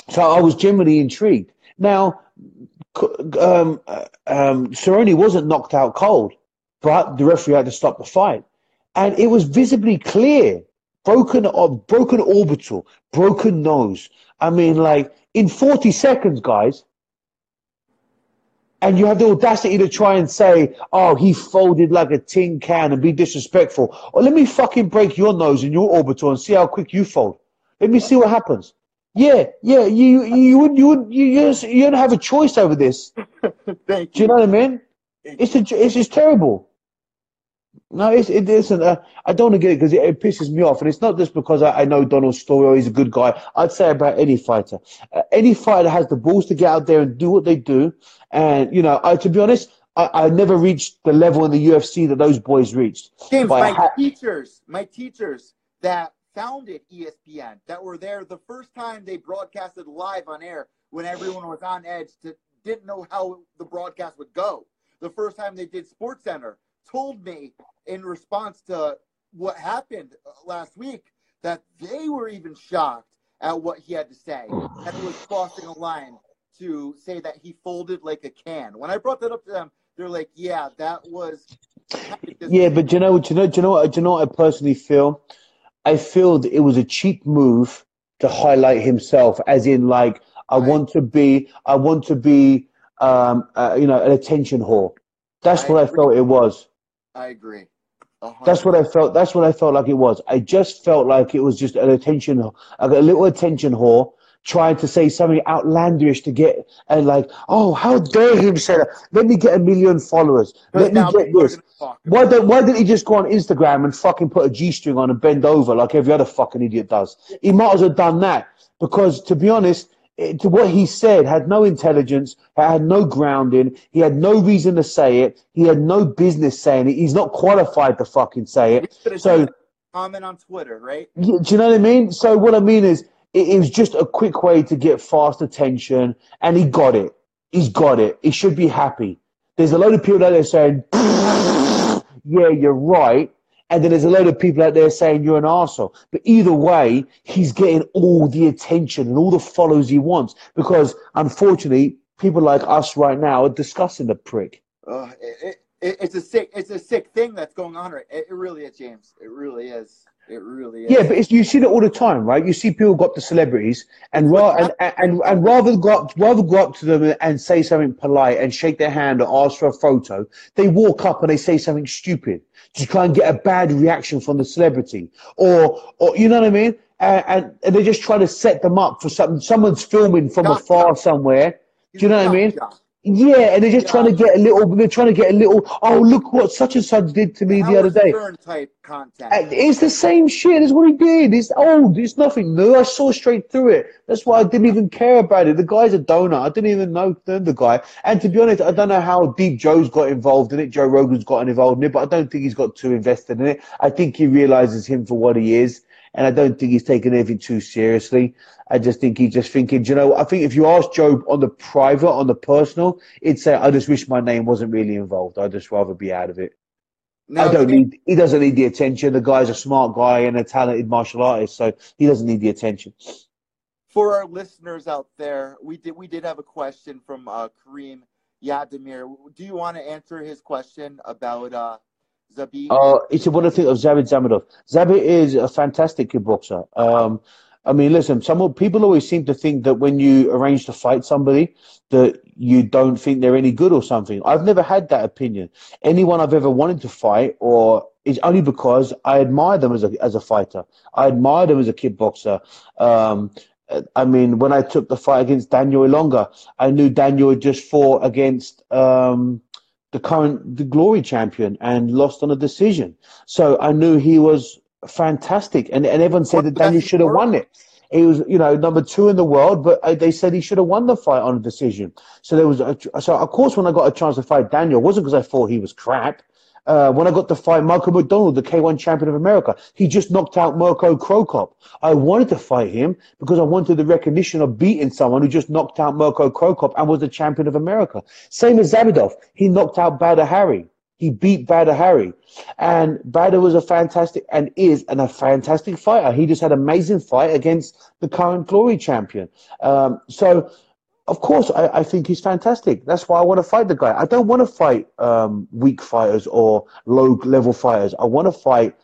S2: so I was genuinely intrigued. Now, um, um, Cerrone wasn't knocked out cold, but the referee had to stop the fight, and it was visibly clear. Broken, broken orbital, broken nose. I mean, like in 40 seconds, guys. And you have the audacity to try and say, oh, he folded like a tin can and be disrespectful. Or let me fucking break your nose and your orbital and see how quick you fold. Let me see what happens. Yeah, yeah, you you would you would you you just- you don't have a choice over this. Do you know what I mean? It's a, it's just terrible. No, it's, it isn't. Uh, I don't want to get it because it, it pisses me off, and it's not just because I, I know Donald's story or he's a good guy. I'd say about any fighter, uh, any fighter has the balls to get out there and do what they do. And you know, I to be honest, I, I never reached the level in the UFC that those boys reached.
S1: James, my
S2: ha-
S1: teachers, my teachers that founded ESPN, that were there the first time they broadcasted live on air when everyone was on edge, to, didn't know how the broadcast would go. The first time they did SportsCenter, told me in response to what happened last week that they were even shocked at what he had to say, and it was crossing a line to say that he folded like a can. When I brought that up to them, they're like, "Yeah, that was."
S2: Yeah, but do you know, you know, you know what? Do you know I personally feel? I feel that it was a cheap move to highlight himself, as in, like, I
S1: Right.
S2: want to be, I want to be, um, uh, you know, an attention whore. That's
S1: I
S2: what I felt it was.
S1: I agree. A hundred
S2: That's what I felt. That's what I felt like it was. I just felt like it was just an attention, like a little attention whore trying to say something outlandish to get and like, oh, how dare him say that? Let me get a million followers. Let me get this. Why don't Why didn't he just go on Instagram and fucking put a G string on and bend over like every other fucking idiot does? He might as well done that because, to be honest, it, to what he said had no intelligence, had no grounding. He had no reason to say it. He had no business saying it. He's not qualified to fucking say
S1: it.
S2: So
S1: comment on Twitter, right?
S2: Yeah, do you know what I mean? So what I mean is, it, it was just a quick way to get fast attention, and he got it. He's got it. He should be happy. There's a lot of people out there saying, "Yeah, you're right," and then there's a load of people out there saying you're an arsehole. But either way, he's getting all the attention and all the follows he wants because, unfortunately, people like us right now are discussing the prick.
S1: Uh, it, it, it's a sick, it's a sick thing that's going on. Right, it, it really is, James. It really is. It really is.
S2: Yeah, but it's, you see that all the time, right? You see people go up to celebrities and ra- and, and, and rather go up, rather go up to them and say something polite and shake their hand or ask for a photo, they walk up and they say something stupid to try and get a bad reaction from the celebrity, or or you know what I mean? And, and, and they just try to set them up for something. Someone's filming from afar somewhere. Do you know what I mean? Yeah, and they're just yeah. trying to get a little. They're trying to get a little. Oh, look what such and such did to me the other day.
S1: Type.
S2: It's the same shit as what he did. It's old. It's nothing new. I saw straight through it. That's why I didn't even care about it. The guy's a donut. I didn't even know the guy. And to be honest, I don't know how deep Joe's got involved in it. Joe Rogan's gotten involved in it, but I don't think he's got too invested in it. I think he realizes him for what he is and I don't think he's taking anything too seriously. I just think he's just thinking, you know, I think if you ask Joe on the private, on the personal, he'd say, I just wish my name wasn't really involved. I'd just rather be out of it. No, I don't need, he doesn't need the attention. The guy's a smart guy and a talented martial artist, so he doesn't need the attention.
S1: For our listeners out there, we did we did have a question from uh, Kareem Yadimir. Do you want to answer his question about uh, Zabit?
S2: Uh, it's what I think of Zabit Samedov. Zabit is a fantastic kickboxer. Um, I mean, listen, some people always seem to think that when you arrange to fight somebody, that you don't think they're any good or something. I've never had that opinion. Anyone I've ever wanted to fight, or is only because I admire them as a as a fighter. I admire them as a kickboxer. Um, I mean, when I took the fight against Daniel Ilunga, I knew Daniel had just fought against um, the current the glory champion and lost on a decision. So I knew he was fantastic, and and everyone said that Daniel should have won it. He was, you know, number two in the world, but uh, they said he should have won the fight on a decision. So there was, a, so of course, when I got a chance to fight Daniel, it wasn't because I thought he was crap. Uh, when I got to fight Marco McDonald, the K1 champion of America, he just knocked out Mirko Cro Cop. I wanted to fight him because I wanted the recognition of beating someone who just knocked out Mirko Cro Cop and was the champion of America. Same as Zabidov. He knocked out Badr Hari. He beat Badr Hari, And Badr was a fantastic and is and a fantastic fighter. He just had an amazing fight against the current glory champion. Um, so of course, I, I, think he's fantastic. That's why I want to fight the guy. I don't want to fight um, weak fighters or low level fighters. I want to fight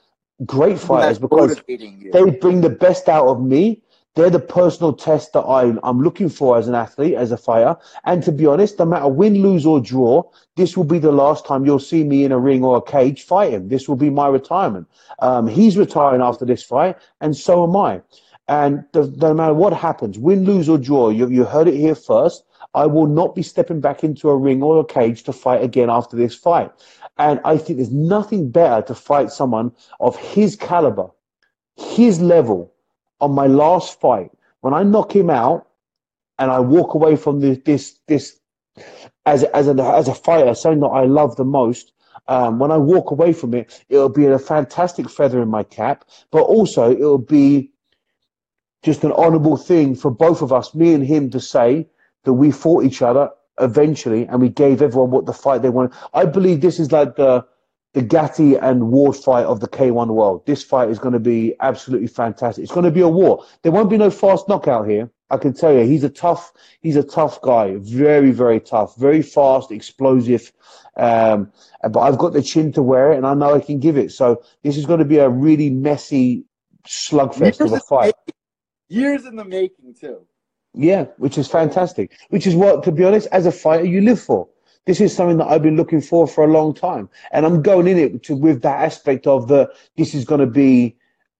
S2: great fighters because they bring the best out of me. They're the personal test that I'm, I'm looking for as an athlete, as a fighter. And to be honest, no matter win, lose, or draw, this will be the last time you'll see me in a ring or a cage fighting. This will be my retirement. Um, he's retiring after this fight, and so am I. And no matter what happens, win, lose, or draw, you, you heard it here first. I will not be stepping back into a ring or a cage to fight again after this fight. And I think there's nothing better to fight someone of his caliber, his level on my last fight. When I knock him out and I walk away from this, this, this as, as, a, as a fighter, something that I love the most, um, when I walk away from it, it'll be a fantastic feather in my cap, but also it'll be just an honourable thing for both of us, me and him, to say that we fought each other eventually and we gave everyone what the fight they wanted. I believe this is like the the Gatti and Ward fight of the K1 world. This fight is going to be absolutely fantastic. It's going to be a war. There won't be no fast knockout here. I can tell you, he's a tough, he's a tough guy. Very, very tough. Very fast, explosive. Um, but I've got the chin to wear it, and I know I can give it. So this is going to be a really messy slugfest of a fight
S1: years in the making too.
S2: Yeah, which is fantastic. Which is what, to be honest, as a fighter, you live for. This is something that I've been looking for for a long time, and I'm going in it to, with that aspect of the. This is going to be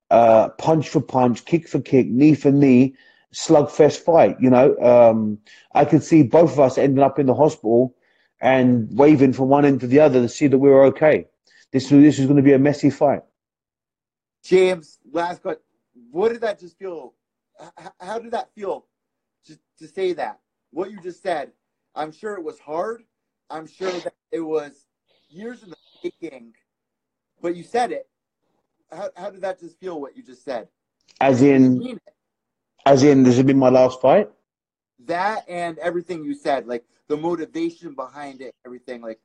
S2: uh, punch for punch, kick for kick, knee for knee, slugfest fight. You know, um, I could see both of us ending up in the hospital and waving from one end to the other to see that we were okay. This this is going to be a messy fight.
S1: James, last question. What did that just feel how did that feel to, to say that? What you just said. I'm sure it was hard. I'm sure that it was years in the making, but you said it. how, how did that just feel? What you just said?
S2: As in, as in, this has been my last fight.
S1: That and everything you said, like the motivation behind it, everything, like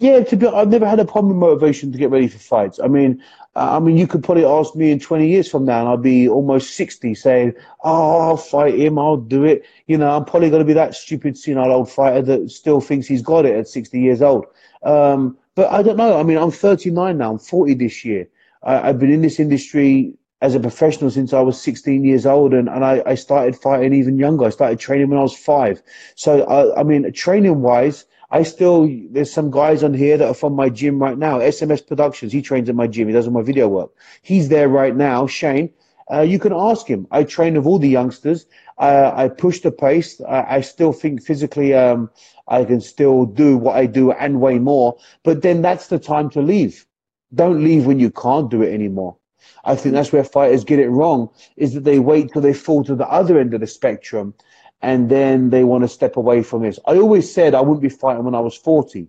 S2: yeah, to be, I've never had a problem with motivation to get ready for fights. I mean, uh, I mean, you could probably ask me in 20 years from now, and I'll be almost 60, saying, "Oh, I'll fight him. I'll do it." You know, I'm probably going to be that stupid, senile old fighter that still thinks he's got it at 60 years old. Um, but I don't know. I mean, I'm 39 now. I'm 40 this year. I, have been in this industry as a professional since I was 16 years old, and, and I, I started fighting even younger. I started training when I was five. So, I, I mean, training wise, I still there's some guys on here that are from my gym right now. SMS Productions, he trains at my gym. He does all my video work. He's there right now. Shane, uh, you can ask him. I train with all the youngsters. Uh, I push the pace. I, I still think physically um, I can still do what I do and way more. But then that's the time to leave. Don't leave when you can't do it anymore. I think that's where fighters get it wrong, is that they wait till they fall to the other end of the spectrum and then they want to step away from this. I always said I wouldn't be fighting when I was 40.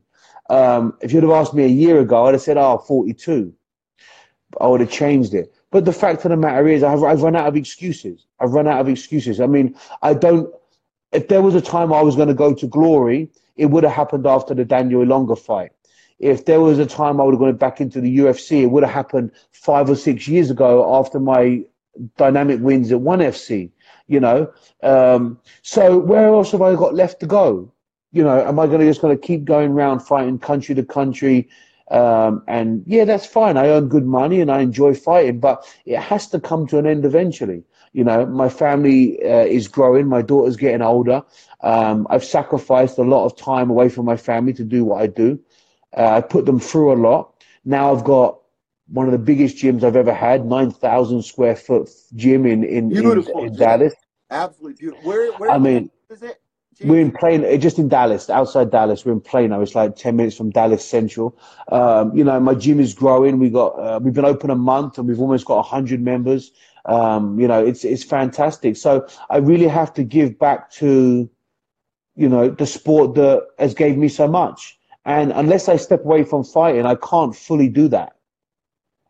S2: Um, if you'd have asked me a year ago, I'd have said, oh, 42. I would have changed it. But the fact of the matter is, I've, I've run out of excuses. I've run out of excuses. I mean, I don't, if there was a time I was going to go to glory, it would have happened after the Daniel Ilunga fight. If there was a time I would have gone back into the UFC, it would have happened five or six years ago after my dynamic wins at ONE FC you know. Um, so where else have I got left to go? You know, am I going to just going to keep going around fighting country to country? Um, and yeah, that's fine. I earn good money and I enjoy fighting, but it has to come to an end eventually. You know, my family uh, is growing. My daughter's getting older. Um, I've sacrificed a lot of time away from my family to do what I do. Uh, I put them through a lot. Now I've got one of the biggest gyms I've ever had, 9,000 square foot gym in, in, in, in Dallas.
S1: Absolutely beautiful. Where, where I
S2: mean, is it? We're in Plano, just in Dallas, outside Dallas. We're in Plano. It's like ten minutes from Dallas Central. Um, you know, my gym is growing. We got uh, we've been open a month and we've almost got hundred members. Um, you know, it's it's fantastic. So I really have to give back to, you know, the sport that has gave me so much. And unless I step away from fighting, I can't fully do that.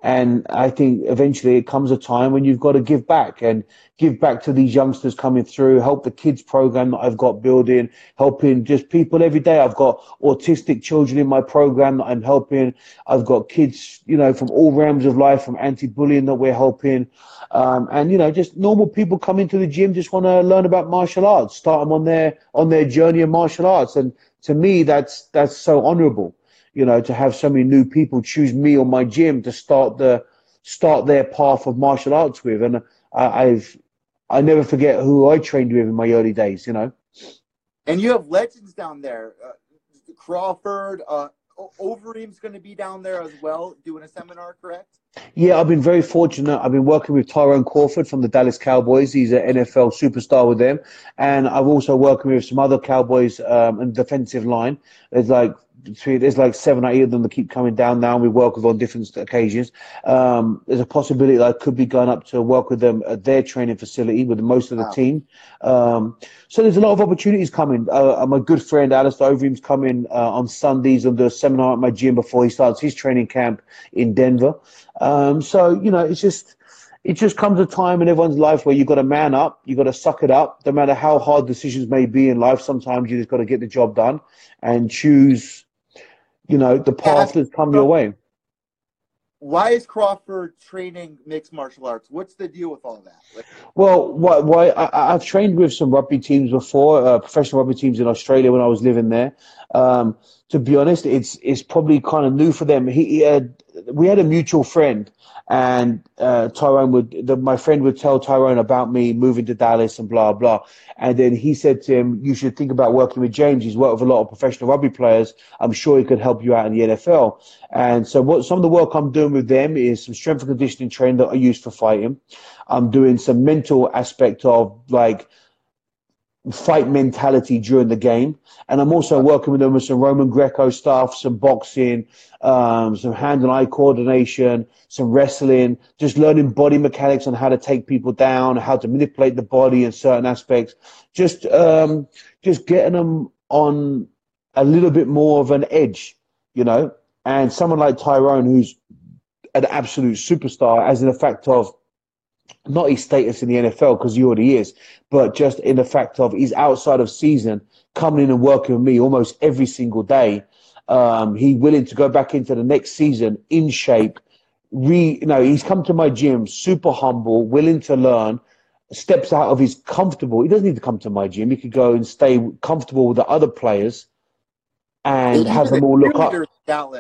S2: And I think eventually it comes a time when you've got to give back and give back to these youngsters coming through, help the kids program that I've got building, helping just people every day. I've got autistic children in my program that I'm helping. I've got kids, you know, from all realms of life, from anti-bullying that we're helping. Um, and, you know, just normal people come into the gym, just want to learn about martial arts, start them on their, on their journey of martial arts. And to me, that's, that's so honorable you know, to have so many new people choose me or my gym to start the start their path of martial arts with, and I, I've I never forget who I trained with in my early days, you know.
S1: And you have legends down there, uh, Crawford. Uh, Overeem's going to be down there as well, doing a seminar, correct?
S2: Yeah, I've been very fortunate. I've been working with Tyrone Crawford from the Dallas Cowboys. He's an NFL superstar with them, and I've also working with some other Cowboys um, and defensive line. There's like there's like seven or eight of them that keep coming down now, and we work with on different occasions. Um, there's a possibility that I could be going up to work with them at their training facility with most of the wow. team. Um, so there's a lot of opportunities coming. Uh, my good friend Alistair Overeem's coming uh, on Sundays and do a seminar at my gym before he starts his training camp in Denver. Um, so you know, it's just it just comes a time in everyone's life where you've got to man up, you've got to suck it up. No matter how hard decisions may be in life, sometimes you just got to get the job done and choose you know, the path that's come your way.
S1: Why is Crawford training mixed martial arts? What's the deal with all that? Like,
S2: well, why, why I, have trained with some rugby teams before, uh, professional rugby teams in Australia when I was living there. Um, to be honest, it's it's probably kind of new for them. He, he had, we had a mutual friend and uh, Tyrone would, the, my friend would tell Tyrone about me moving to Dallas and blah blah, and then he said to him, "You should think about working with James. He's worked with a lot of professional rugby players. I'm sure he could help you out in the NFL." And so, what some of the work I'm doing with them is some strength and conditioning training that I use for fighting. I'm doing some mental aspect of like fight mentality during the game. And I'm also working with them with some Roman Greco stuff, some boxing, um, some hand and eye coordination, some wrestling, just learning body mechanics on how to take people down, how to manipulate the body in certain aspects. Just, um, just getting them on a little bit more of an edge, you know. And someone like Tyrone, who's an absolute superstar, as in the fact of not his status in the NFL because he already is, but just in the fact of he's outside of season, coming in and working with me almost every single day. Um, he willing to go back into the next season in shape. Re, you know, he's come to my gym, super humble, willing to learn. Steps out of his comfortable. He doesn't need to come to my gym. He could go and stay comfortable with the other players, and have them all look up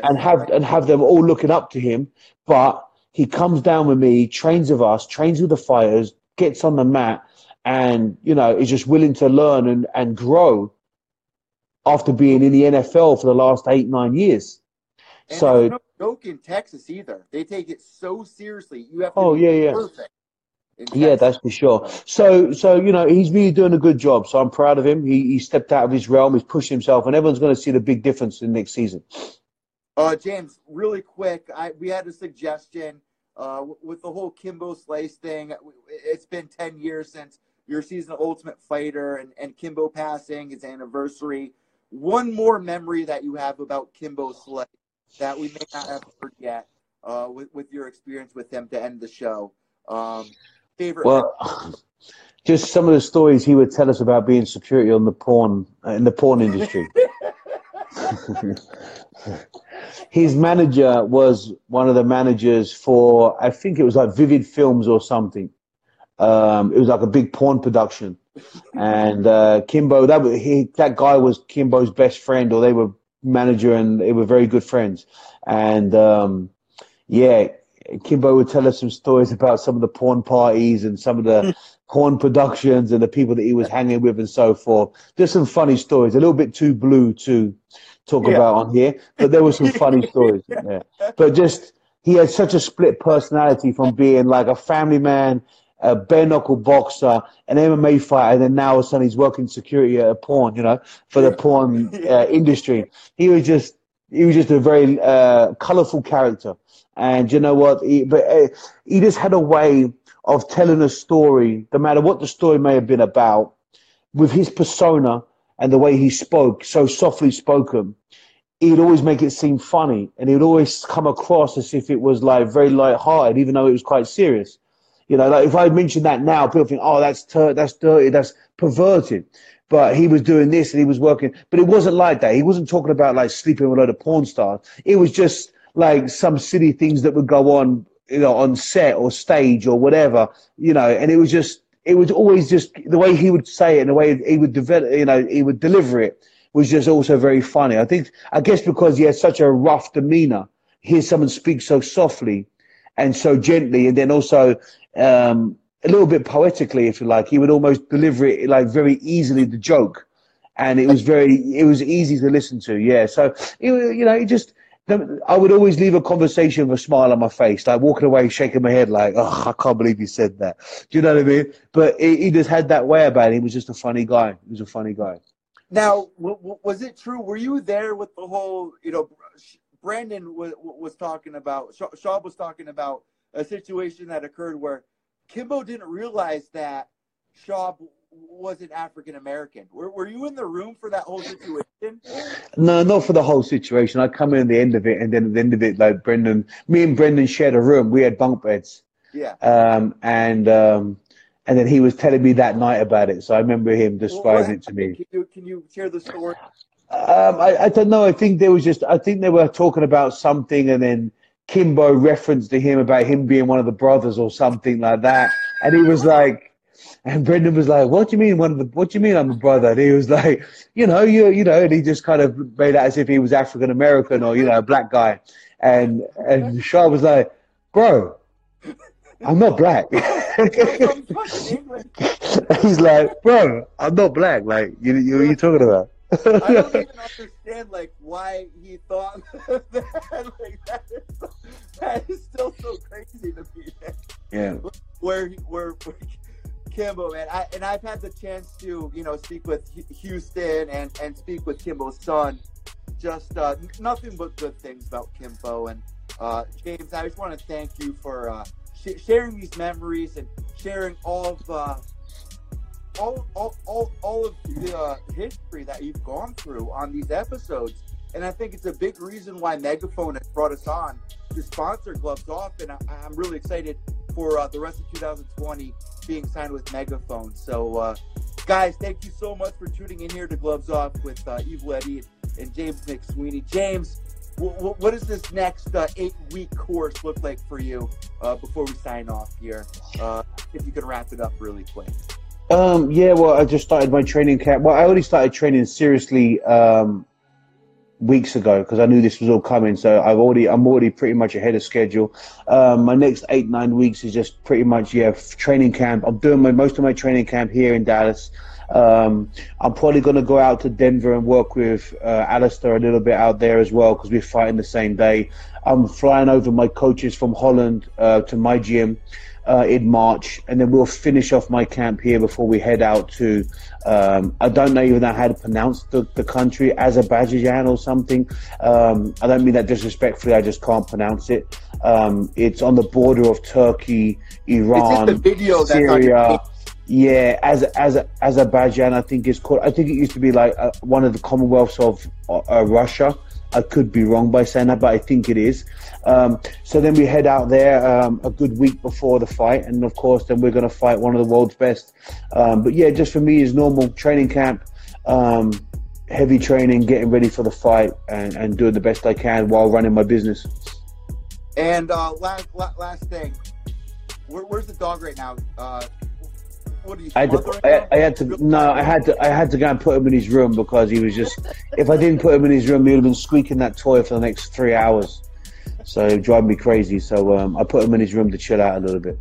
S2: and have and have them all looking up to him. But he comes down with me, trains with us, trains with the fighters, gets on the mat, and you know is just willing to learn and, and grow after being in the NFL for the last eight nine years.
S1: And
S2: so
S1: no joke in Texas either. They take it so seriously. You have to
S2: oh
S1: be
S2: yeah yeah
S1: perfect.
S2: yeah that's for sure. So so you know he's really doing a good job. So I'm proud of him. He he stepped out of his realm. He's pushed himself, and everyone's going to see the big difference in next season.
S1: Uh, James, really quick, I we had a suggestion uh, with the whole Kimbo Slice thing. It's been ten years since your season of Ultimate Fighter and, and Kimbo passing his anniversary. One more memory that you have about Kimbo Slice that we may not have heard yet uh, with with your experience with him to end the show. Um, favorite.
S2: Well, just some of the stories he would tell us about being security on the porn in the porn industry. His manager was one of the managers for I think it was like Vivid Films or something. Um, it was like a big porn production, and uh, Kimbo that was, he that guy was Kimbo's best friend, or they were manager and they were very good friends. And um, yeah, Kimbo would tell us some stories about some of the porn parties and some of the porn productions and the people that he was hanging with and so forth. Just some funny stories, a little bit too blue to talk
S1: Yeah.
S2: about on here, but there were some funny stories. Yeah. But just he had such a split personality from being like a family man, a bare knuckle boxer, an MMA fighter, and then now all of a sudden he's working security at a porn, you know, for the porn uh, industry. He was just he was just a very uh, colorful character, and you know what? He, but uh, he just had a way of telling a story, no matter what the story may have been about, with his persona and the way he spoke, so softly spoken. He'd always make it seem funny, and he'd always come across as if it was like very light-hearted, even though it was quite serious. You know, like if I mention that now, people think, "Oh, that's that's dirty, that's perverted." But he was doing this and he was working, but it wasn't like that. He wasn't talking about like sleeping with a load of porn stars. It was just like some silly things that would go on, you know, on set or stage or whatever, you know. And it was just, it was always just the way he would say it and the way he would develop, you know, he would deliver it was just also very funny. I think, I guess because he had such a rough demeanor, hear someone speak so softly and so gently, and then also um, a little bit poetically, if you like. He would almost deliver it like very easily, the joke, and it was very, it was easy to listen to. Yeah, so it, you know, it just. I would always leave a conversation with a smile on my face, like walking away, shaking my head, like, "Oh, I can't believe you said that." Do you know what I mean? But he, just had that way about him. He was just a funny guy. He was a funny guy.
S1: Now, was it true? Were you there with the whole? You know, Brendan was was talking about. Sha- Schaub was talking about a situation that occurred where Kimbo didn't realize that Schaub wasn't African American. Were, were you in the room for that whole situation?
S2: No, not for the whole situation. I come in at the end of it, and then at the end of it, like Brendan, me and Brendan shared a room. We had bunk beds,
S1: Yeah.
S2: um, and um, and then he was telling me that night about it. So I remember him describing it to me.
S1: Can you can you share the story?
S2: Um, I, I don't know. I think there was just. I think they were talking about something, and then Kimbo referenced to him about him being one of the brothers or something like that, and he was like. And Brendan was like, "What do you mean one of the? What do you mean I'm a brother?" And he was like, "You know, you you know," and he just kind of made it as if he was African American or you know a black guy, and and Schaub was like, "Bro, I'm not black."
S1: From fucking England.
S2: He's like, "Bro, I'm not black. Like, you you what are you talking about?"
S1: I don't even understand like why he thought that. Like that is, so, that is still so crazy to me.
S2: Yeah.
S1: Where where, where Kimbo man, I, and I've had the chance to you know speak with Houston and and speak with Kimbo's son. Just uh, nothing but good things about Kimbo and uh, James. I just want to thank you for uh, sh- sharing these memories and sharing all of. Uh, all, all, all, all of the uh, history that you've gone through on these episodes. And I think it's a big reason why Megaphone has brought us on to sponsor Gloves Off, and I, am really excited for uh, the rest of 2020 being signed with Megaphone. So, uh, guys, thank you so much for tuning in here to Gloves Off with uh, Evil Eddie and James McSweeney. James, w- w- what does this next uh, eight-week course look like for you uh, before we sign off here? Uh, if you can wrap it up really quick.
S2: Um, yeah, well, I just started my training camp. Well, I already started training seriously um, weeks ago because I knew this was all coming. So I've already, I'm already pretty much ahead of schedule. Um, my next eight, nine weeks is just pretty much, yeah, training camp. I'm doing my, most of my training camp here in Dallas. Um, I'm probably going to go out to Denver and work with uh, Alistair a little bit out there as well because we're fighting the same day. I'm flying over my coaches from Holland uh, to my gym uh, in March, and then we'll finish off my camp here before we head out to. Um, I don't know even know how to pronounce the, the country, Azerbaijan or something. Um, I don't mean that disrespectfully. I just can't pronounce it. Um, it's on the border of Turkey, Iran, Syria. Yeah, as as Azerbaijan, I think it's called. I think it used to be like uh, one of the Commonwealths of uh, Russia. I could be wrong by saying that, but I think it is. Um, so then we head out there um, a good week before the fight, and of course, then we're going to fight one of the world's best. Um, but yeah, just for me, is normal training camp, um, heavy training, getting ready for the fight, and, and doing the best I can while running my business.
S1: And uh, last last thing, Where, where's the dog right now? Uh? I had, to,
S2: I, I had to. No, I had to. I had to go and put him in his room because he was just. if I didn't put him in his room, he would have been squeaking that toy for the next three hours. So it drove me crazy. So um, I put him in his room to chill out a little bit.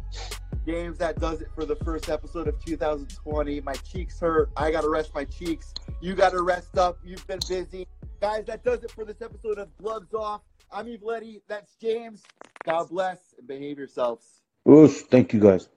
S1: James, that does it for the first episode of 2020. My cheeks hurt. I got to rest my cheeks. You got to rest up. You've been busy. Guys, that does it for this episode of Gloves Off. I'm Evil Eddie. That's James. God bless and behave yourselves.
S2: Oof, thank you guys.